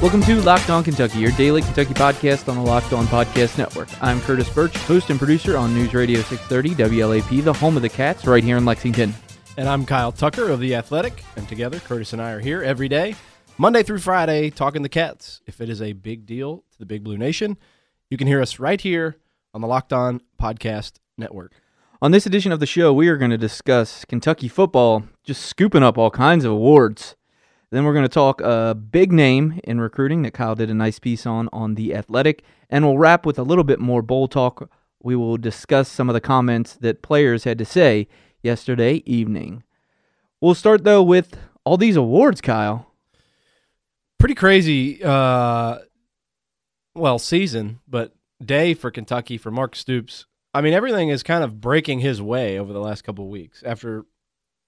Welcome to Locked On Kentucky, your daily Kentucky podcast on the Locked On Podcast Network. I'm Curtis Birch, host and producer on News Radio 630 WLAP, the home of the Cats, right here in Lexington. And I'm Kyle Tucker of The Athletic, and together, Curtis and I are here every day, Monday through Friday, talking the Cats. If it is a big deal to the Big Blue Nation, you can hear us right here on the Locked On Podcast Network. On this edition of the show, we are going to discuss Kentucky football just scooping up all kinds of awards. Then we're going to talk a big name in recruiting that Kyle did a nice piece on on the Athletic, and we'll wrap with a little bit more bowl talk. We will discuss some of the comments that players had to say yesterday evening. We'll start though with all these awards, Kyle. Pretty crazy, uh, well, season, but day for Kentucky for Mark Stoops. I mean, everything is kind of breaking his way over the last couple weeks after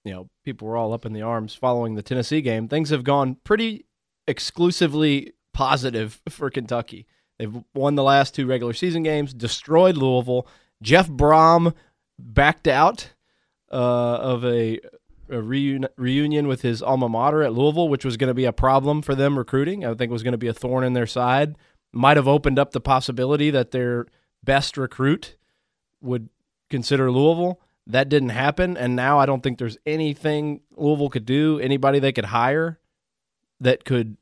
you know, people were all up in the arms following the Tennessee game. Things have gone pretty exclusively positive for Kentucky. They've won the last two regular season games, destroyed Louisville. Jeff Brohm backed out uh, of a, a reun- reunion with his alma mater at Louisville, which was going to be a problem for them recruiting. I think was going to be a thorn in their side. Might have opened up the possibility that their best recruit would consider Louisville. That didn't happen, and now I don't think there's anything Louisville could do, anybody they could hire that could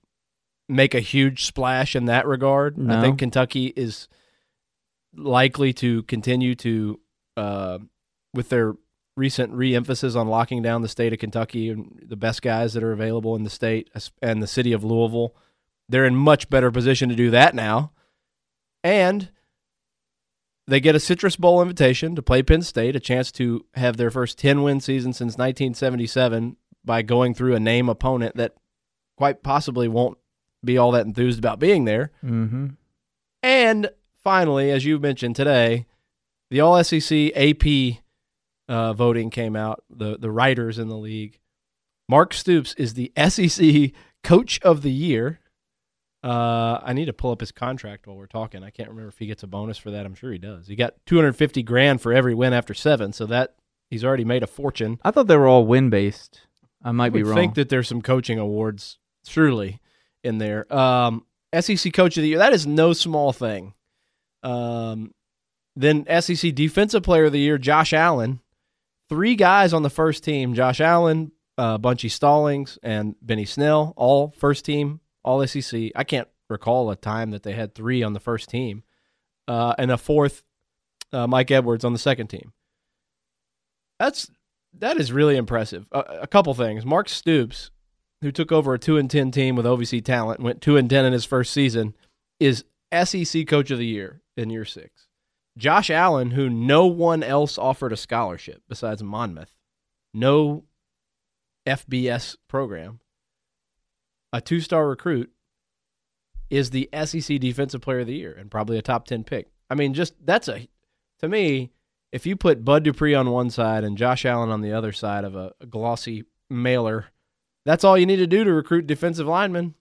make a huge splash in that regard. No. I think Kentucky is likely to continue to, uh, with their recent re-emphasis on locking down the state of Kentucky and the best guys that are available in the state and the city of Louisville. They're in much better position to do that now. And they get a Citrus Bowl invitation to play Penn State, a chance to have their first 10 win season since 1977 by going through a name opponent that quite possibly won't be all that enthused about being there. Mm-hmm. And finally, as you mentioned today, the All SEC AP uh, voting came out, the, the writers in the league. Mark Stoops is the SEC Coach of the Year. Uh, I need to pull up his contract while we're talking. I can't remember if he gets a bonus for that. I'm sure he does. He got 250 grand for every win after seven, so that he's already made a fortune. I thought they were all win based. I might I be wrong. think that there's some coaching awards surely in there. Um, SEC Coach of the Year that is no small thing. Um, then SEC Defensive Player of the Year Josh Allen. Three guys on the first team: Josh Allen, uh, Bunchy Stallings, and Benny Snell, all first team All SEC. I can't recall a time that they had three on the first team, uh, and a fourth, uh, Mike Edwards on the second team. That's that is really impressive. A couple things. Mark Stoops, who took over a two and ten team with OVC talent, went two and ten in his first season, is SEC Coach of the Year in year six. Josh Allen, who no one else offered a scholarship besides Monmouth, no FBS program, a two star recruit, is the SEC Defensive Player of the Year and probably a top 10 pick. I mean, just that's a, to me, if you put Bud Dupree on one side and Josh Allen on the other side of a, a glossy mailer, that's all you need to do to recruit defensive linemen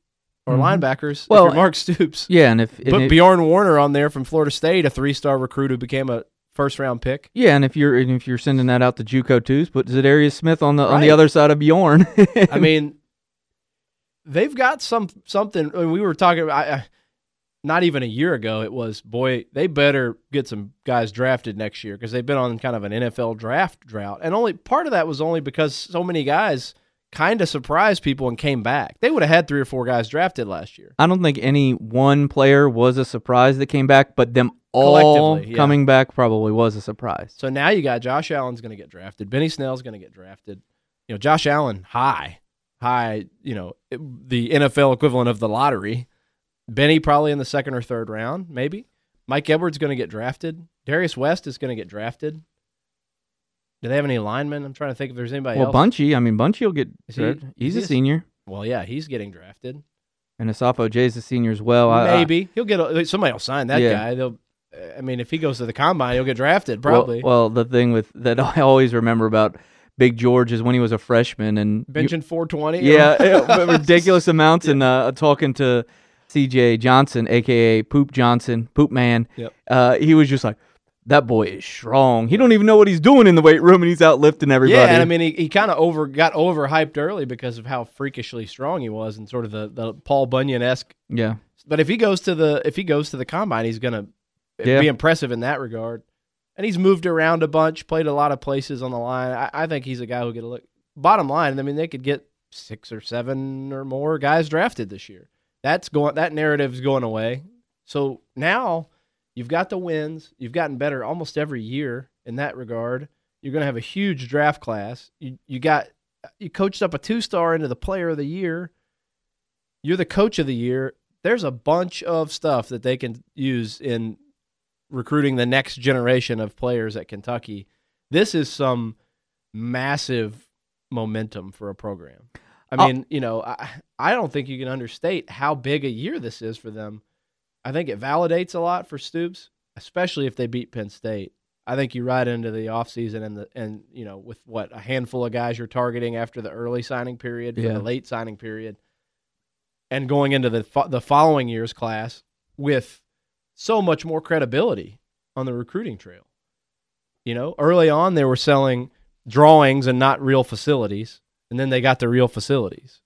or Mhm. linebackers. Well, if you're Mark Stoops. yeah, and if, and Put if- Bjoern Werner on there from Florida State, a three star recruit who became a first round pick. yeah, and if you're and if you're sending that out to JUCO twos, put Za'Darius Smith on the on the other side of Bjorn. I mean, they've got some something. I mean, we were talking about. I, not even a year ago, it was boy, they better get some guys drafted next year because they've been on kind of an NFL draft drought, and only part of that was only because so many guys kind of surprised people and came back. They would have had three or four guys drafted last year. I don't think any one player was a surprise that came back, but them all yeah. coming back probably was a surprise. So now you got Josh Allen's going to get drafted. Benny Snell's going to get drafted. You know, Josh Allen high, high. You know, the NFL equivalent of the lottery. Benny probably in the second or third round, maybe. Mike Edwards going to get drafted. Darius West is going to get drafted. Do they have any linemen? I'm trying to think if there's anybody well, else. Bunchy, I mean Bunchy will get he- drafted. He's a senior, well, yeah, he's getting drafted. and Asafo-Adjei's a senior as well. I- I- maybe he'll get. A, somebody will sign that Yeah. guy. They'll. I mean, if he goes to the combine, he'll get drafted Well- probably. Well, the thing with that I always remember about Big George is when he was a freshman and Benching 420. yeah, yeah, ridiculous amounts. And uh, talking to C.J. Johnson, aka Poop Johnson, Poop Man, Yep. uh, he was just like, that boy is strong. He don't even know what he's doing in the weight room, and he's out lifting everybody. Yeah, and I mean, he, he kind of over got overhyped early because of how freakishly strong he was, and sort of the, the Paul Bunyan esque. yeah, But if he goes to the if he goes to the combine, he's gonna Yeah. be impressive in that regard. And he's moved around a bunch, played a lot of places on the line. I, I think he's a guy who a look. Bottom line, I mean, they could get six or seven or more guys drafted this year. That's going. That narrative's going away. So now you've got the wins. You've gotten better almost every year in that regard. You're going to have a huge draft class. You you got you coached up a two star into the player of the year. You're the coach of the year. There's a bunch of stuff that they can use in recruiting the next generation of players at Kentucky. This is some massive momentum for a program. I Oh. mean, you know, I, I don't think you can understate how big a year this is for them. I think it validates a lot for Stoops, especially if they beat Penn State. I think you ride into the offseason and the and you know with what a handful of guys you're targeting after the early signing period, for Yeah. the late signing period, and going into the fo- the following year's class with so much more credibility on the recruiting trail. You know, early on they were selling drawings and not real facilities, and then they got the real facilities.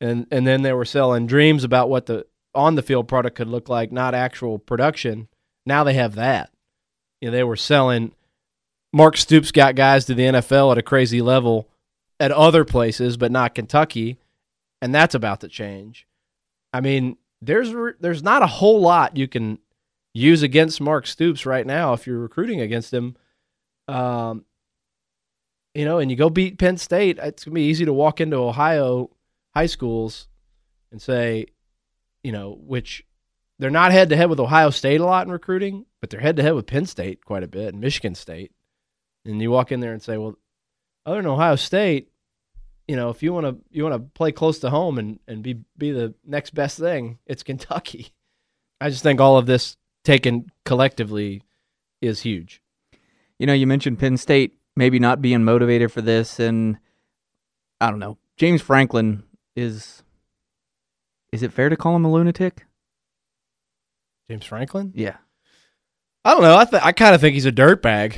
And and then they were selling dreams about what the on the field product could look like, not actual production. Now they have that. You know, they were selling Mark Stoops got guys to the NFL at a crazy level at other places, but not Kentucky, and that's about to change. I mean, there's there's not a whole lot you can use against Mark Stoops right now if you're recruiting against him. Um, you know, and you go beat Penn State, it's gonna be easy to walk into Ohio high schools and say, you know, which they're not head to head with Ohio State a lot in recruiting, but they're head to head with Penn State quite a bit and Michigan State. And you walk in there and say, well, other than Ohio State, you know, if you want to you want to play close to home and and be be the next best thing, it's Kentucky. I just think all of this taken collectively is huge. you know, you mentioned Penn State maybe not being motivated for this, and I don't know. James Franklin is. Is it fair to call him a lunatic? James Franklin? Yeah. I don't know. I th- I kind of think he's a dirtbag.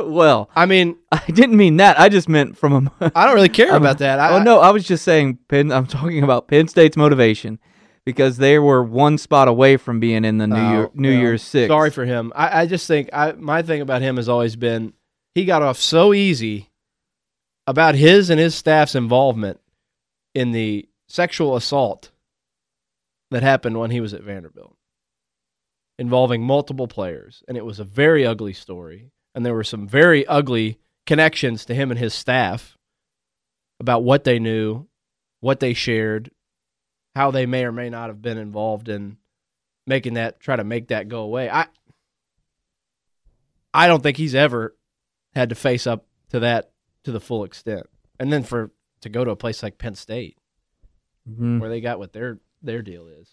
Well, I mean, I didn't mean that. I just meant from a. I don't really care I'm- about that. I, oh no, I was just saying Penn. I'm talking about Penn State's motivation because they were one spot away from being in the New Oh, Year New Year's Six. Sorry for him. I, I just think I my thing about him has always been he got off so easy about his and his staff's involvement in the sexual assault that happened when he was at Vanderbilt, involving multiple players, and it was a very ugly story, and there were some very ugly connections to him and his staff about what they knew, what they shared, how they may or may not have been involved in making that try to make that go away. I I don't think he's ever had to face up to that to the full extent. And then for to go to a place like Penn State Mhm. where they got what their their deal is.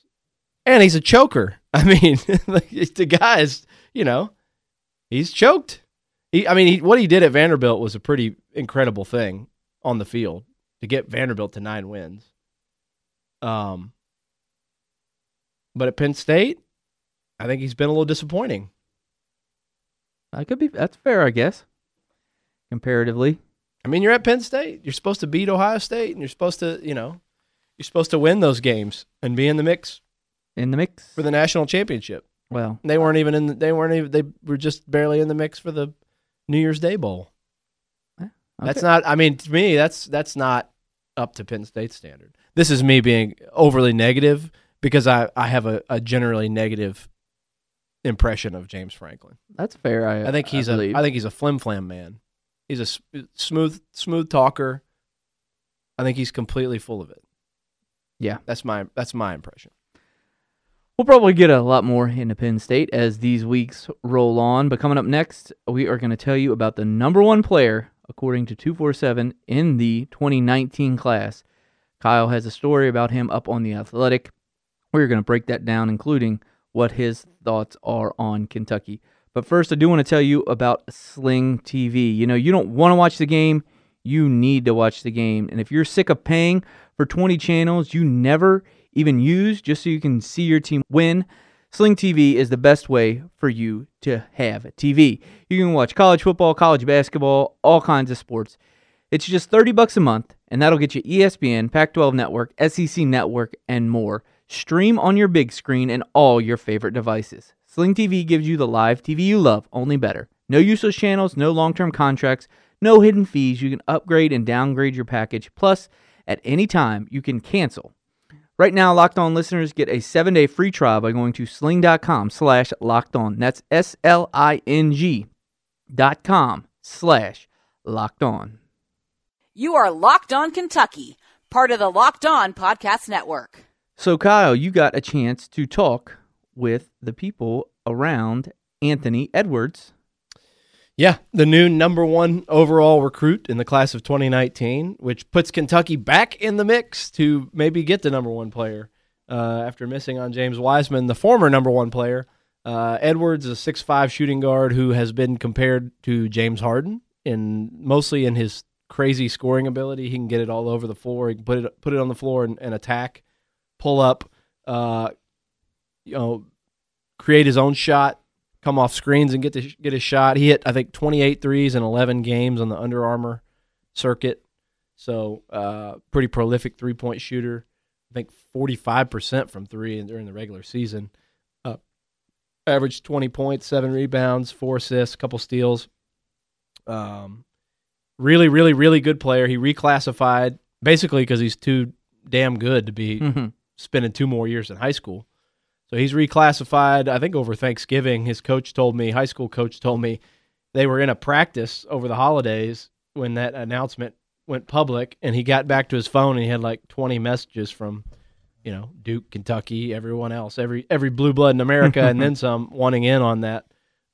And he's a choker. I mean, the guy is, you know, he's choked. He, I mean, he, what he did at Vanderbilt was a pretty incredible thing on the field to get Vanderbilt to nine wins. Um, but at Penn State, I think he's been a little disappointing. That could be. That's fair, I guess. Comparatively, I mean, you're at Penn State. You're supposed to beat Ohio State, and you're supposed to, you know, you're supposed to win those games and be in the mix in the mix. for the national championship. well, They weren't even in. The, they weren't even. They were just barely in the mix for the New Year's Day bowl. That's okay. not. I mean, to me, that's that's not up to Penn State standard. This is me being overly negative because I I have a, a generally negative impression of James Franklin. That's fair. I, I think he's a. believe. I think he's a flim flam man. He's a s- smooth smooth talker. I think he's completely full of it. Yeah. that's my that's my impression. We'll probably get a lot more into Penn State as these weeks roll on. But coming up next, we are going to tell you about the number one player, according to 247, in the 2019 class. Kyle has a story about him up on The Athletic. We're going to break that down, including what his thoughts are on Kentucky. But first, I do want to tell you about Sling TV. You know, you don't want to watch the game, you need to watch the game. And if you're sick of paying for 20 channels you never even use just so you can see your team win, Sling TV is the best way for you to have TV. You can watch college football, college basketball, all kinds of sports. It's just 30 bucks a month, and that'll get you ESPN, Pac 12 Network, SEC Network, and more. Stream on your big screen and all your favorite devices. Sling TV gives you the live TV you love, only better. No useless channels, no long term contracts, no hidden fees. You can upgrade and downgrade your package. Plus, at any time, you can cancel. Right now, Locked On listeners get a seven-day free trial by going to sling.com slash locked on. That's S-L-I-N-G dot com slash locked on. You are Locked On Kentucky, part of the Locked On Podcast Network. So, Kyle, you got a chance to talk with the people around Anthony Edwards. Yeah, the new number one overall recruit in the class of 2019, which puts Kentucky back in the mix to maybe get the number one player uh, after missing on James Wiseman, the former number one player. Uh, Edwards, is a six-five shooting guard who has been compared to James Harden in mostly in his crazy scoring ability. He can get it all over the floor. He can put it put it on the floor and, and attack, pull up, uh, you know, create his own shot, come off screens and get to get his shot. He hit I think 28 threes in 11 games on the Under Armour circuit. So, uh, pretty prolific three-point shooter. I think 45% from 3 during the regular season. Uh, averaged 20 points, 7 rebounds, 4 assists, couple steals. Um really really really good player. He reclassified basically cuz he's too damn good to be Mm-hmm. spending two more years in high school. So he's reclassified, I think, over Thanksgiving. His coach told me, high school coach told me, they were in a practice over the holidays when that announcement went public, and he got back to his phone and he had like 20 messages from, you know, Duke, Kentucky, everyone else, every every blue blood in America, and then some wanting in on that.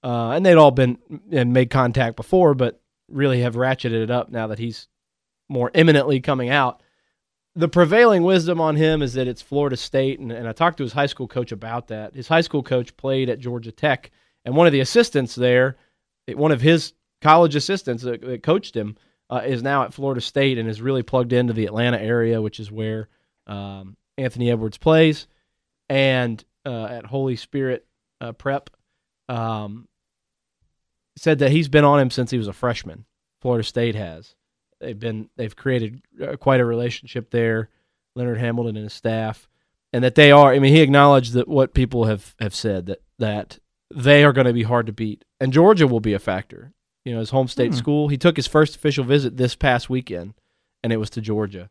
Uh, and they'd all been and made contact before, but really have ratcheted it up now that he's more imminently coming out the prevailing wisdom on him is that it's Florida State, and, and I talked to his high school coach about that. His high school coach played at Georgia Tech, and one of the assistants there, one of his college assistants that, that coached him, uh, is now at Florida State and is really plugged into the Atlanta area, which is where um, Anthony Edwards plays, and uh, at Holy Spirit uh, Prep. Um, said that he's been on him since he was a freshman. Florida State has they've been they've created uh, quite a relationship there leonard hamilton and his staff and that they are i mean he acknowledged that what people have have said that that they are going to be hard to beat and georgia will be a factor you know his home state Hmm. school he took his first official visit this past weekend and it was to georgia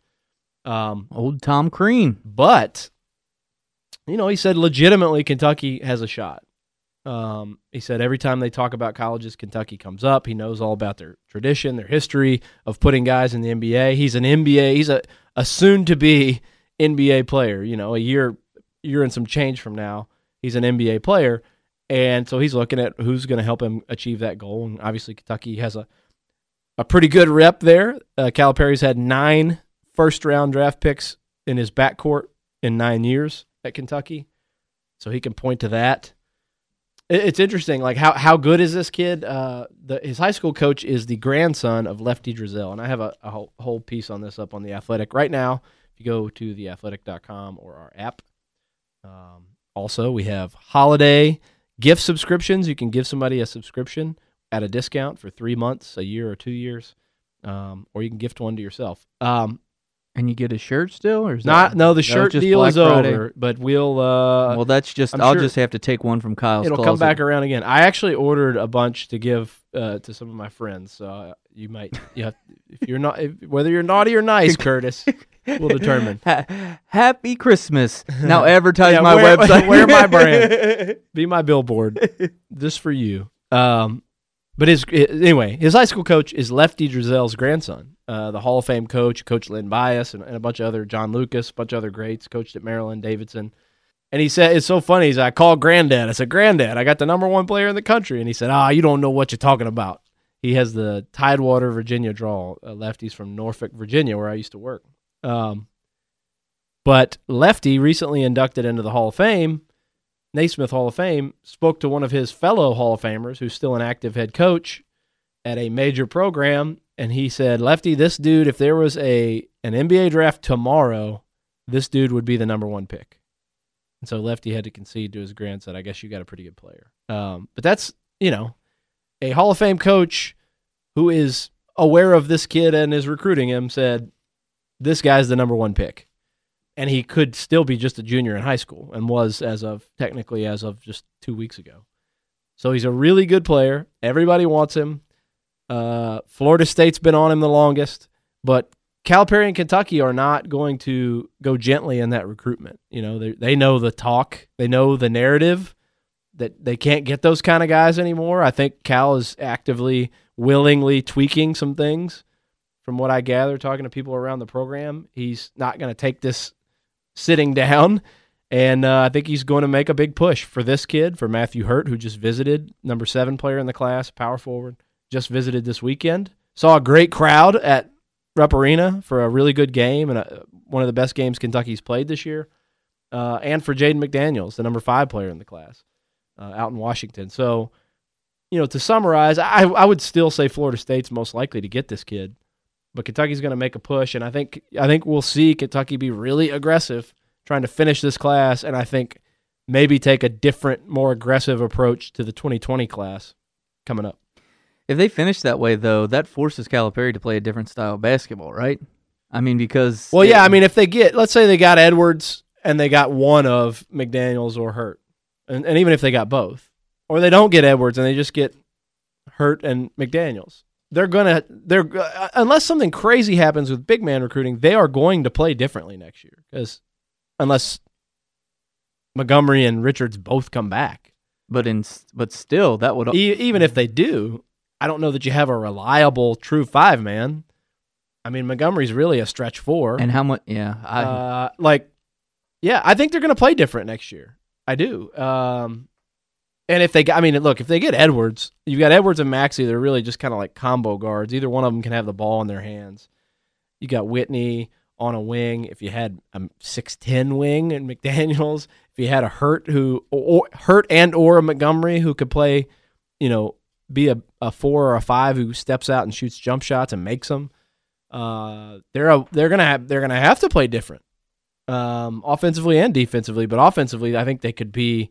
um, Old Tom Crean. but you know he said legitimately kentucky has a shot um, he said every time they talk about colleges, Kentucky comes up. He knows all about their tradition, their history of putting guys in the NBA. He's an NBA. He's a, a soon to be NBA player. You know, a year year and some change from now, he's an NBA player, and so he's looking at who's going to help him achieve that goal. And obviously, Kentucky has a a pretty good rep there. Uh, Calipari's had nine first round draft picks in his backcourt in nine years at Kentucky, so he can point to that it's interesting like how how good is this kid? Uh the his high school coach is the grandson of lefty driesell and i have a, a whole, whole piece on this up on the athletic right now. If you go to theathletic.com or our app um, also we have holiday gift subscriptions. You can give somebody a subscription at a discount for three months a year or two years um, or you can gift one to yourself. Um, And you get a shirt still, or is not that, no the shirt just deal Black is Friday? over but we'll uh well, that's just. I'm I'll sure- just have to take one from Kyle's. It'll come back around again. I actually ordered a bunch to give uh, to some of my friends, so uh, you might you have if you're not if, whether you're naughty or nice, Curtis, will determine. Ha- Happy Christmas. Now advertise Yeah, my wear- website. wear my brand. Be my billboard, just for you. Um, but his anyway, his high school coach is Lefty Driesell's grandson, uh, the Hall of Fame coach, Coach Len Bias, and, and a bunch of other John Lucas, a bunch of other greats, coached at Maryland, Davidson. And he said, it's so funny. He's like, I called granddad. I said, Granddad, I got the number one player in the country. And he said, Ah, you don't know what you're talking about. He has the Tidewater, Virginia draw. Uh, lefty's from Norfolk, Virginia, where I used to work. Um, but Lefty, recently inducted into the Hall of Fame, Naismith Hall of Fame, spoke to one of his fellow Hall of Famers, who's still an active head coach at a major program, and he said, "Lefty, this dude, if there was a an NBA draft tomorrow, this dude would be the number one pick." And so Lefty had to concede to his grandson, I guess you got a pretty good player. Um, but that's, you know, a Hall of Fame coach who is aware of this kid and is recruiting him said, this guy's the number one pick. And he could still be just a junior in high school and was as of technically as of just two weeks ago. So he's a really good player. Everybody wants him. Uh, Florida State's been on him the longest, but Calipari and Kentucky are not going to go gently in that recruitment. You know, they they know the talk, they know the narrative that they can't get those kind of guys anymore. I think Cal is actively, willingly tweaking some things. From what I gather, talking to people around the program, he's not going to take this sitting down, and uh, I think he's going to make a big push for this kid, for Matthew Hurt, who just visited, number seven player in the class, power forward, just visited this weekend. Saw a great crowd at Rupp Arena for a really good game and a, one of the best games Kentucky's played this year. Uh, and for Jaden McDaniels, the number five player in the class uh, out in Washington. So, you know, to summarize, I, I would still say Florida State's most likely to get this kid, but Kentucky's going to make a push, and I think I think we'll see Kentucky be really aggressive trying to finish this class, and I think maybe take a different, more aggressive approach to the 2020 class coming up. If they finish that way, though, that forces Calipari to play a different style of basketball, right? I mean, because well, yeah, I mean, if they get, let's say they got Edwards and they got one of McDaniel's or Hurt, and, and even if they got both, or they don't get Edwards and they just get Hurt and McDaniel's, they're gonna they're uh, unless something crazy happens with big man recruiting, they are going to play differently next year because unless Montgomery and Richards both come back. But in but still, that would even if they do, I don't know that you have a reliable true five man. I mean, Montgomery's really a stretch four. And how much? Yeah, I, uh, like, yeah, I think they're going to play different next year. I do. Um, and if they, I mean, look, if they get Edwards, you've got Edwards and Maxey. They're really just kind of like combo guards. Either one of them can have the ball in their hands. You got Whitney on a wing. If you had a six ten wing and McDaniel's, if you had a Hurt who or, Hurt and or a Montgomery who could play, you know, be a, a four or a five who steps out and shoots jump shots and makes them. Uh, they're a, they're gonna have they're gonna have to play different, um, offensively and defensively. But offensively, I think they could be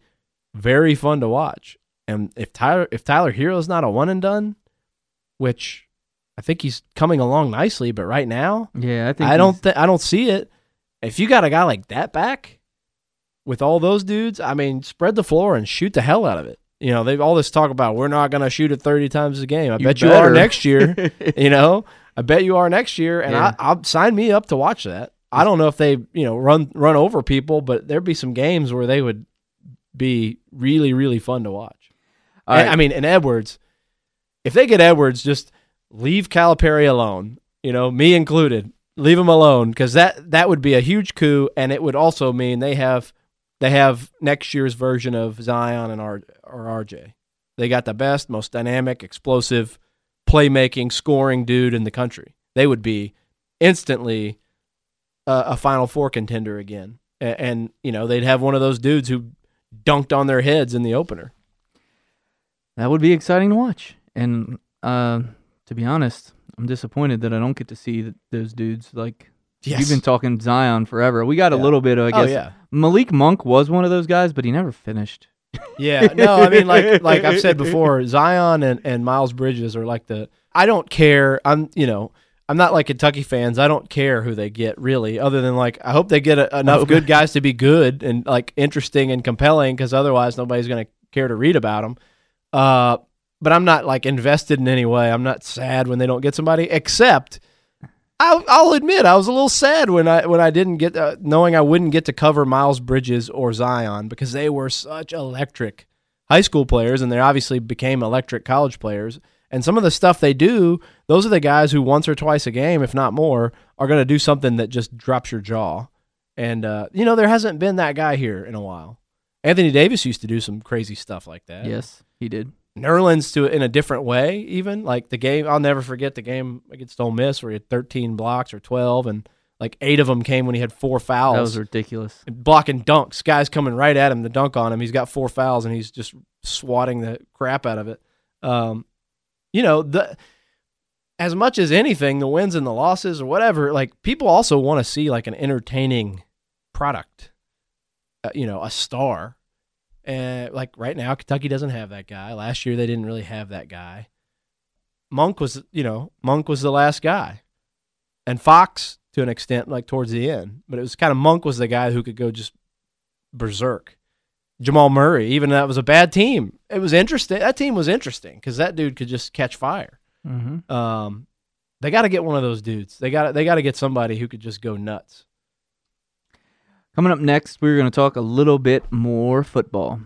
very fun to watch. And if Tyler if Tyler Herro is not a one and done, which I think he's coming along nicely, but right now, yeah, I think I don't th- I don't see it. If you got a guy like that back with all those dudes, I mean, spread the floor and shoot the hell out of it. You know, they've all this talk about we're not going to shoot it 30 times a game. I You bet you are next year. you know, I bet you are next year, and Yeah. I, I'll sign me up to watch that. I don't know if they, you know, run run over people, but there'd be some games where they would be really, really fun to watch. And- I mean, and Edwards, if they get Edwards, just leave Calipari alone. You know, me included. Leave him alone because that that would be a huge coup, and it would also mean they have they have next year's version of Zion and R, or RJ. They got the best, most dynamic, explosive, playmaking, scoring dude in the country. They would be instantly a, a Final Four contender again, and, and you know they'd have one of those dudes who dunked on their heads in the opener. that would be exciting to watch. And uh, to be honest, I'm disappointed that I don't get to see those dudes. Like you've been talking Zion forever. We got a little bit of, I oh guess. yeah. Malik Monk was one of those guys, but he never finished. Yeah, no, I mean like like I've said before, Zion and, and Miles Bridges are like the I don't care. I'm you know I'm not like Kentucky fans. I don't care who they get really, other than like I hope they get a, enough good guys to be good and like interesting and compelling, because otherwise nobody's gonna care to read about them. Uh, but I'm not like invested in any way. I'm not sad when they don't get somebody, except. I'll, I'll admit I was a little sad when I when I didn't get uh, knowing I wouldn't get to cover Miles Bridges or Zion because they were such electric high school players and they obviously became electric college players. And some of the stuff they do, those are the guys who once or twice a game, if not more, are going to do something that just drops your jaw. And uh, you know there hasn't been that guy here in a while. Anthony Davis used to do some crazy stuff like that. Yes, he did. Nerlens to in a different way, even like the game. I'll never forget the game against Ole Miss where he had 13 blocks or 12, and like eight of them came when he had four fouls. That was ridiculous. Blocking dunks. Guys coming right at him to dunk on him. He's got four fouls and he's just swatting the crap out of it. Um, you know the as much as anything, the wins and the losses or whatever. Like people also want to see like an entertaining product. uh, you know, a star. And like right now, Kentucky doesn't have that guy. Last year, they didn't really have that guy. Monk was, you know, Monk was the last guy, and Fox to an extent, like towards the end. But it was kind of Monk was the guy who could go just berserk. Jamal Murray, even that was a bad team, it was interesting. That team was interesting because that dude could just catch fire. Mm-hmm. Um, they got to get one of those dudes. They got they got to get somebody who could just go nuts. Coming up next, we're going to talk a little bit more football.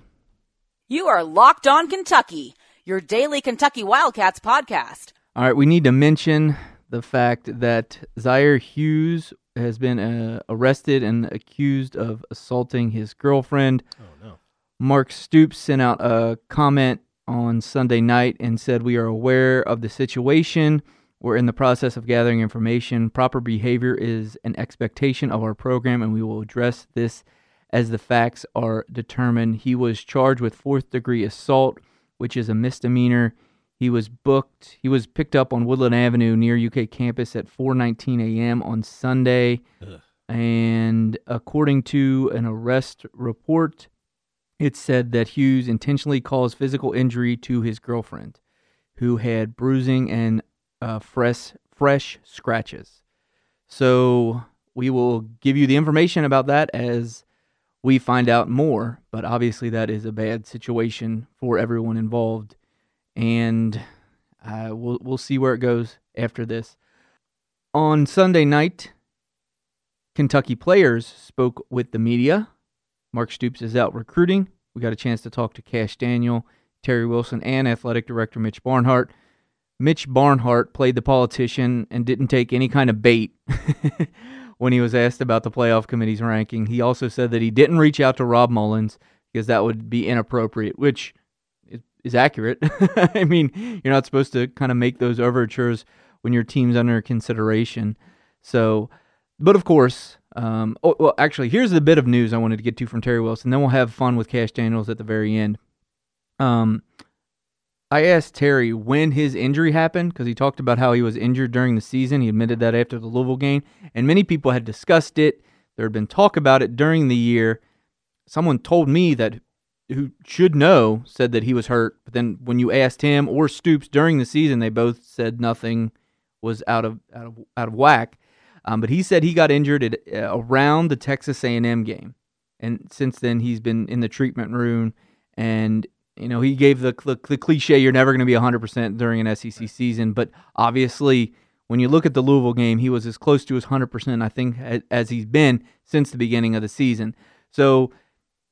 You are Locked On Kentucky, your daily Kentucky Wildcats podcast. All right, we need to mention the fact that Zy'Aire Hughes has been uh, arrested and accused of assaulting his girlfriend. Oh no. Mark Stoops sent out a comment on Sunday night and said, We are aware of the situation. We're in the process of gathering information. Proper behavior is an expectation of our program, and we will address this as the facts are determined. He was charged with fourth degree assault, which is a misdemeanor. He was booked. He was picked up on Woodland Avenue near UK campus at 4:19 a.m. on Sunday. Ugh. And according to an arrest report, it said that Hughes intentionally caused physical injury to his girlfriend, who had bruising and uh, fresh fresh scratches. So we will give you the information about that as we find out more. But obviously, that is a bad situation for everyone involved, and uh, we'll we'll see where it goes after this. On Sunday night, Kentucky players spoke with the media. Mark Stoops is out recruiting. We got a chance to talk to Kash Daniel, Terry Wilson, and athletic director Mitch Barnhart. Mitch Barnhart played the politician and didn't take any kind of bait when he was asked about the playoff committee's ranking. He also said that he didn't reach out to Rob Mullens because that would be inappropriate, which is, accurate. I mean, you're not supposed to kind of make those overtures when your team's under consideration. So, but of course, um, oh, well, actually, here's the bit of news I wanted to get to from Terry Wilson. Then we'll have fun with Kash Daniels at the very end. Um, I asked Terry when his injury happened because he talked about how he was injured during the season. He admitted that after the Louisville game, and many people had discussed it. There had been talk about it during the year. Someone told me that who should know said that he was hurt, but then when you asked him or Stoops during the season, they both said nothing was out of out of out of whack. Um, but he said he got injured at, uh, around the Texas A&M game, and since then he's been in the treatment room. And you know he gave the the, the cliche you're never going to be 100 percent during an SEC season, but obviously when you look at the Louisville game, he was as close to his 100 percent I think as, as he's been since the beginning of the season. So,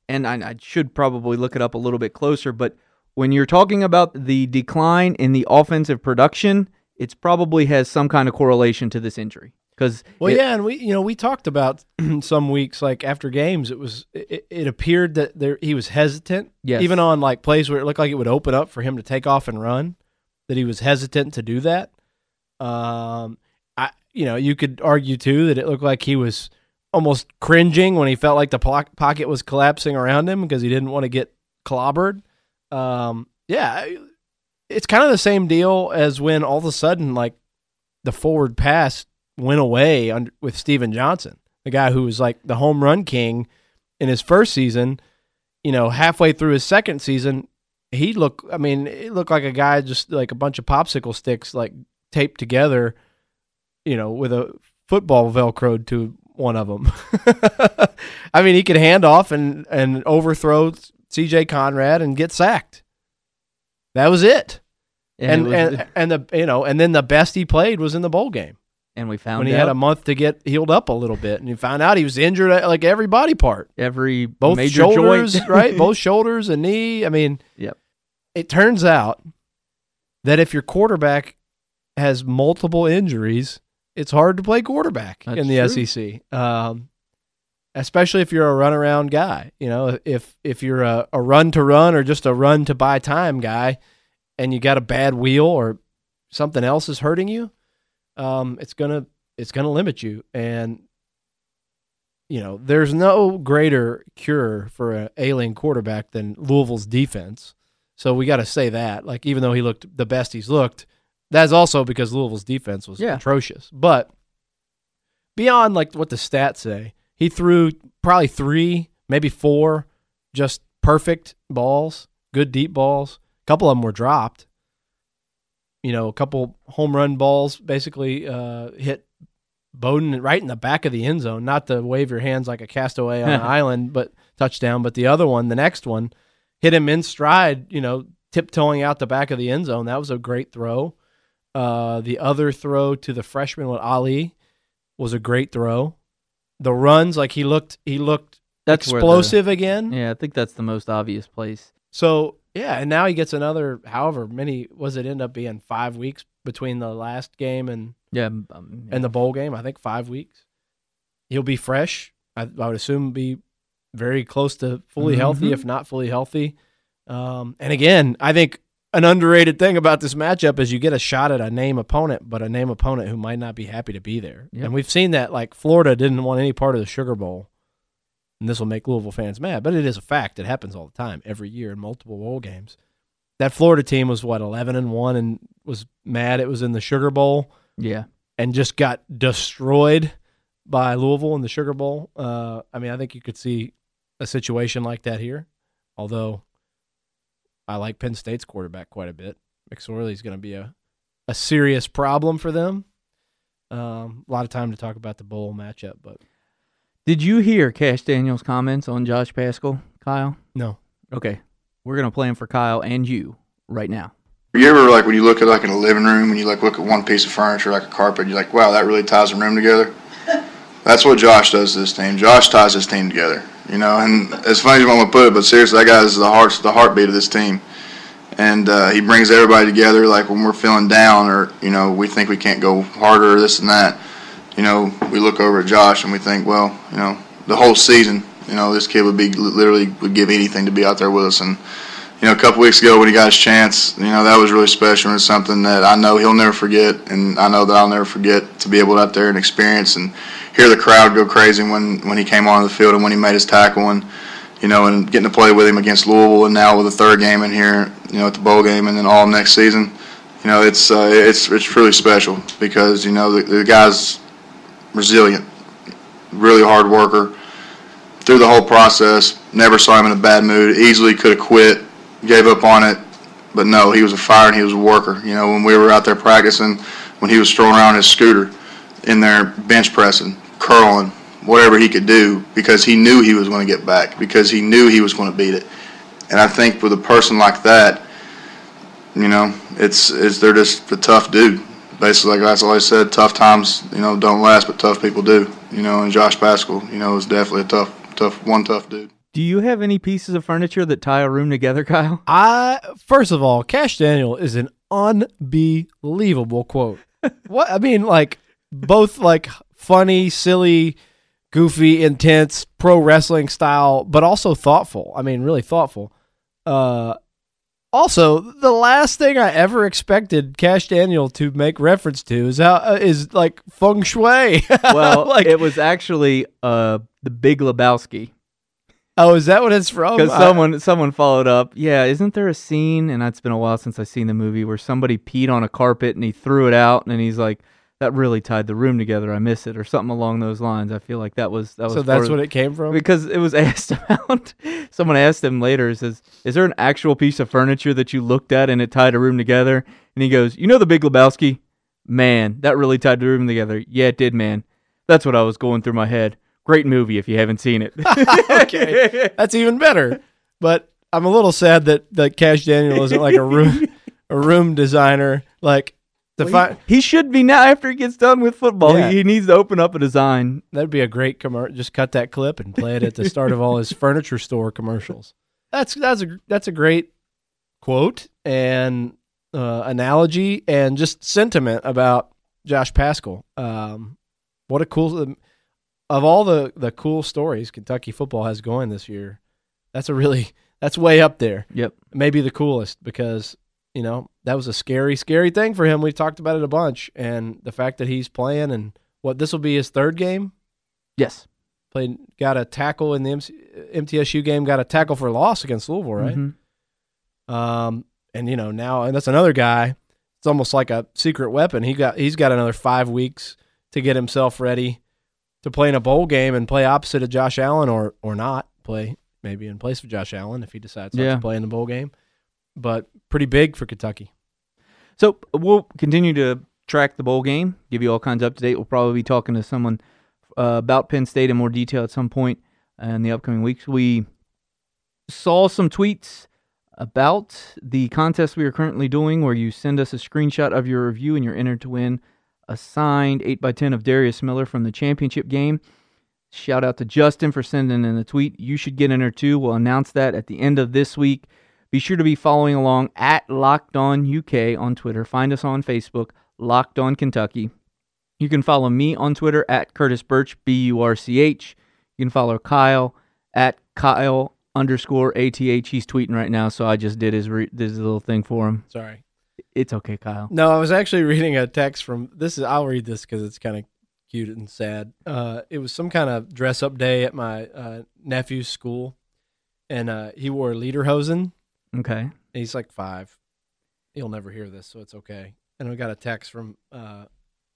and I, I should probably look it up a little bit closer, but when you're talking about the decline in the offensive production, it's probably has some kind of correlation to this injury. Because Well, yeah, and we you know we talked about some weeks like after games, it was it, it appeared that there he was hesitant, Yes. even on like plays where it looked like it would open up for him to take off and run, that he was hesitant to do that. Um, I you know you could argue too that it looked like he was almost cringing when he felt like the po- pocket was collapsing around him because he didn't want to get clobbered. Um, yeah, it's kind of the same deal as when all of a sudden like the forward pass went away under, with Stephen Johnson, the guy who was like the home run king in his first season. You know, halfway through his second season, he looked. I mean, it looked like a guy just like a bunch of popsicle sticks, like taped together. You know, with a football velcroed to one of them. I mean, he could hand off and and overthrow C.J. Conrad and get sacked. That was it. And it was- and, and the you know and then the best he played was in the bowl game and we found when he out had a month to get healed up a little bit, and he found out he was injured at like every body part, every both major shoulders, joint. right? Both shoulders and knee. I mean, Yep. It turns out that if your quarterback has multiple injuries, it's hard to play quarterback That's in the true. SEC. Um, especially if you're a runaround guy. You know, if if you're a, a run to run or just a run to buy time guy, and you got a bad wheel or something else is hurting you, um, it's gonna it's gonna limit you. And you know, there's no greater cure for an alien quarterback than Louisville's defense. So we got to say that. Like, even though he looked the best he's looked, that's also because Louisville's defense was Yeah. atrocious. But beyond like what the stats say, he threw probably three, maybe four just perfect balls, good deep balls. A couple of them were dropped. You know, a couple home run balls basically uh, hit Bowden right in the back of the end zone. Not to wave your hands like a castaway on an island, but touchdown. But the other one, the next one, hit him in stride. You know, tiptoeing out the back of the end zone. That was a great throw. Uh, the other throw to the freshman with Ali was a great throw. The runs, like he looked, he looked That's where the- explosive again. yeah, I think that's the most obvious place. So yeah, and now he gets another. However many was it end up being five weeks between the last game and Yeah, um, and the bowl game? I think five weeks. He'll be fresh. I, I would assume be very close to fully healthy, Mhm. if not fully healthy. Um, and again, I think an underrated thing about this matchup is you get a shot at a name opponent, but a name opponent who might not be happy to be there. Yep. And we've seen that. Like Florida didn't want any part of the Sugar Bowl, and this will make Louisville fans mad, but it is a fact. It happens all the time, every year in multiple bowl games. That Florida team was what eleven and one, and was mad it was in the Sugar Bowl yeah. and just got destroyed by Louisville in the Sugar Bowl. Uh, I mean, I think you could see a situation like that here. Although I like Penn State's quarterback quite a bit. McSorley's going to be a, a serious problem for them. Um, a lot of time to talk about the bowl matchup, but Did you hear Kash Daniels' comments on Josh Paschal, Kyle? no. Okay, we're gonna play him for Kyle and you right now. You ever like when you look at like in a living room and you like look at one piece of furniture like a carpet, you're like, wow, that really ties the room together. That's what Josh does to this team. Josh ties this team together, you know. And as funny as you want to put it, but seriously, that guy is the heart, the heartbeat of this team. And uh, he brings everybody together. Like when we're feeling down, or you know, we think we can't go harder, or this and that. You know, we look over at Josh and we think, well, you know, the whole season, you know, this kid would be literally would give anything to be out there with us. And you know, a couple weeks ago when he got his chance, you know, that was really special and something that I know he'll never forget, and I know that I'll never forget to be able to out there and experience and hear the crowd go crazy when when he came onto the field and when he made his tackle and you know, and getting to play with him against Louisville and now with the third game in here, you know, at the bowl game and then all next season, you know, it's uh, it's it's truly special because you know the, the guy's resilient, really hard worker. Through the whole process, never saw him in a bad mood. Easily could have quit, gave up on it, but no, he was a fire and he was a worker. You know, when we were out there practicing, when he was strolling around his scooter, in there bench pressing, curling, whatever he could do, because he knew he was going to get back, because he knew he was going to beat it. And I think with a person like that, you know, it's it's they're just a tough dude. Basically, like that's all I said. Tough times, you know, don't last, but tough people do. You know, and Josh Paschal, you know, is definitely a tough, tough, one tough dude. Do you have any pieces of furniture that tie a room together, Kyle? I first of all, Kash Daniel is an unbelievable quote. what I mean, like both like funny, silly, goofy, intense, pro wrestling style, but also thoughtful. I mean, really thoughtful. Uh, also, the last thing I ever expected Kash Daniel to make reference to is how uh, is like feng shui. Well, like it was actually uh the Big Lebowski oh, is that what it's from? because someone someone followed up. Yeah, isn't there a scene? And it's been a while since I've seen the movie where somebody peed on a carpet and he threw it out, and he's like, "That really tied the room together. I miss it," or something along those lines. I feel like that was that was so that's what it came from. because it was asked about. Someone asked him later. Says, "Is there an actual piece of furniture that you looked at and it tied a room together?" And he goes, "You know the Big Lebowski? Man, that really tied the room together. Yeah, it did, man. That's what I was going through my head. Great movie if you haven't seen it." Okay. That's even better. But I'm a little sad that that Kash Daniel isn't like a room a room designer. Like Well, find he, he should be now after he gets done with football. Yeah. He, he needs to open up a design. that'd be a great commercial. Just cut that clip and play it at the start of all his furniture store commercials. That's that's a that's a great quote and uh, analogy and just sentiment about Josh Paschal. Um, what a cool of all the the cool stories Kentucky football has going this year. That's a really that's way up there. Yep. maybe the coolest because you know that was a scary, scary thing for him. We've talked about it a bunch, and the fact that he's playing and what this will be his third game. Yes. Played, got a tackle in the MC, MTSU game. Got a tackle for loss against Louisville, right? Mhm. Um, and you know now, and that's another guy. It's almost like a secret weapon. He got he's got another five weeks to get himself ready to play in a bowl game and play opposite of Josh Allen or or not play maybe in place of Josh Allen if he decides not Yeah. to play in the bowl game. But pretty big for Kentucky. So we'll continue to track the bowl game, give you all kinds up to date. We'll probably be talking to someone uh, about Penn State in more detail at some point in the upcoming weeks. We saw some tweets about the contest we are currently doing, where you send us a screenshot of your review and you're entered to win a signed 8x10 of Darius Miller from the championship game. Shout out to Justin for sending in the tweet. You should get entered too. We'll announce that at the end of this week. Be sure to be following along at Locked On UK on Twitter. Find us on Facebook, Locked On Kentucky. You can follow me on Twitter at Curtis Burch, B U R C H. You can follow Kyle at Kyle underscore ATH. He's tweeting right now, so I just did his, re- his little thing for him. Sorry. It's okay, Kyle. No, I was actually reading a text from this is I'll read this because it's kind of cute and sad. Uh, it was some kind of dress up day at my uh, nephew's school, and uh, he wore lederhosen. Okay. He's like five. He'll never hear this, so it's okay. And we got a text from uh,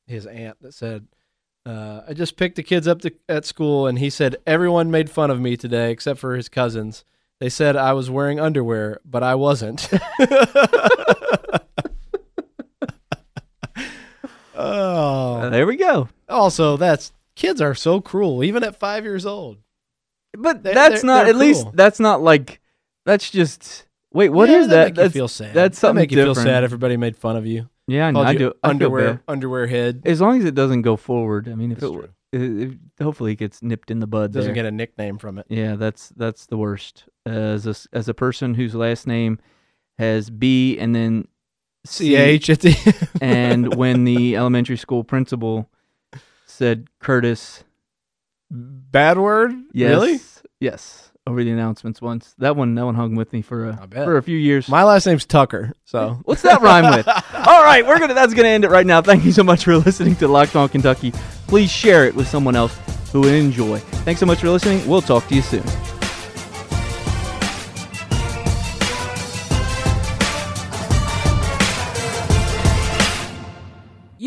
his aunt that said, uh, "I just picked the kids up to, at school, and he said everyone made fun of me today except for his cousins. They said I was wearing underwear, but I wasn't." oh, Uh, there we go. also that's kids are so cruel, even at five years old. But They're- that's they're- not, they're at least, that's not like, that's just, wait, what Yeah, is that? Make that's, you feel sad. that's something That make you feel sad. Everybody made fun of you. Yeah, I, know, I you do. Underwear, underwear head. As long as it doesn't go forward. I mean, if That's it, true. it, it hopefully it gets nipped in the bud Doesn't there. get a nickname from it. yeah, that's that's the worst. As a as a person whose last name has B and then CH at the end. and when the elementary school principal said Curtis, bad word. yes, Really? yes, over the announcements once. That one, that one hung with me for I a bet. for a few years. My last name's Tucker. So What's that rhyme with? All right, we're gonna. That's gonna end it right now. Thank you so much for listening to Locked On Kentucky. Please share it with someone else who would enjoy. Thanks so much for listening. We'll talk to you soon.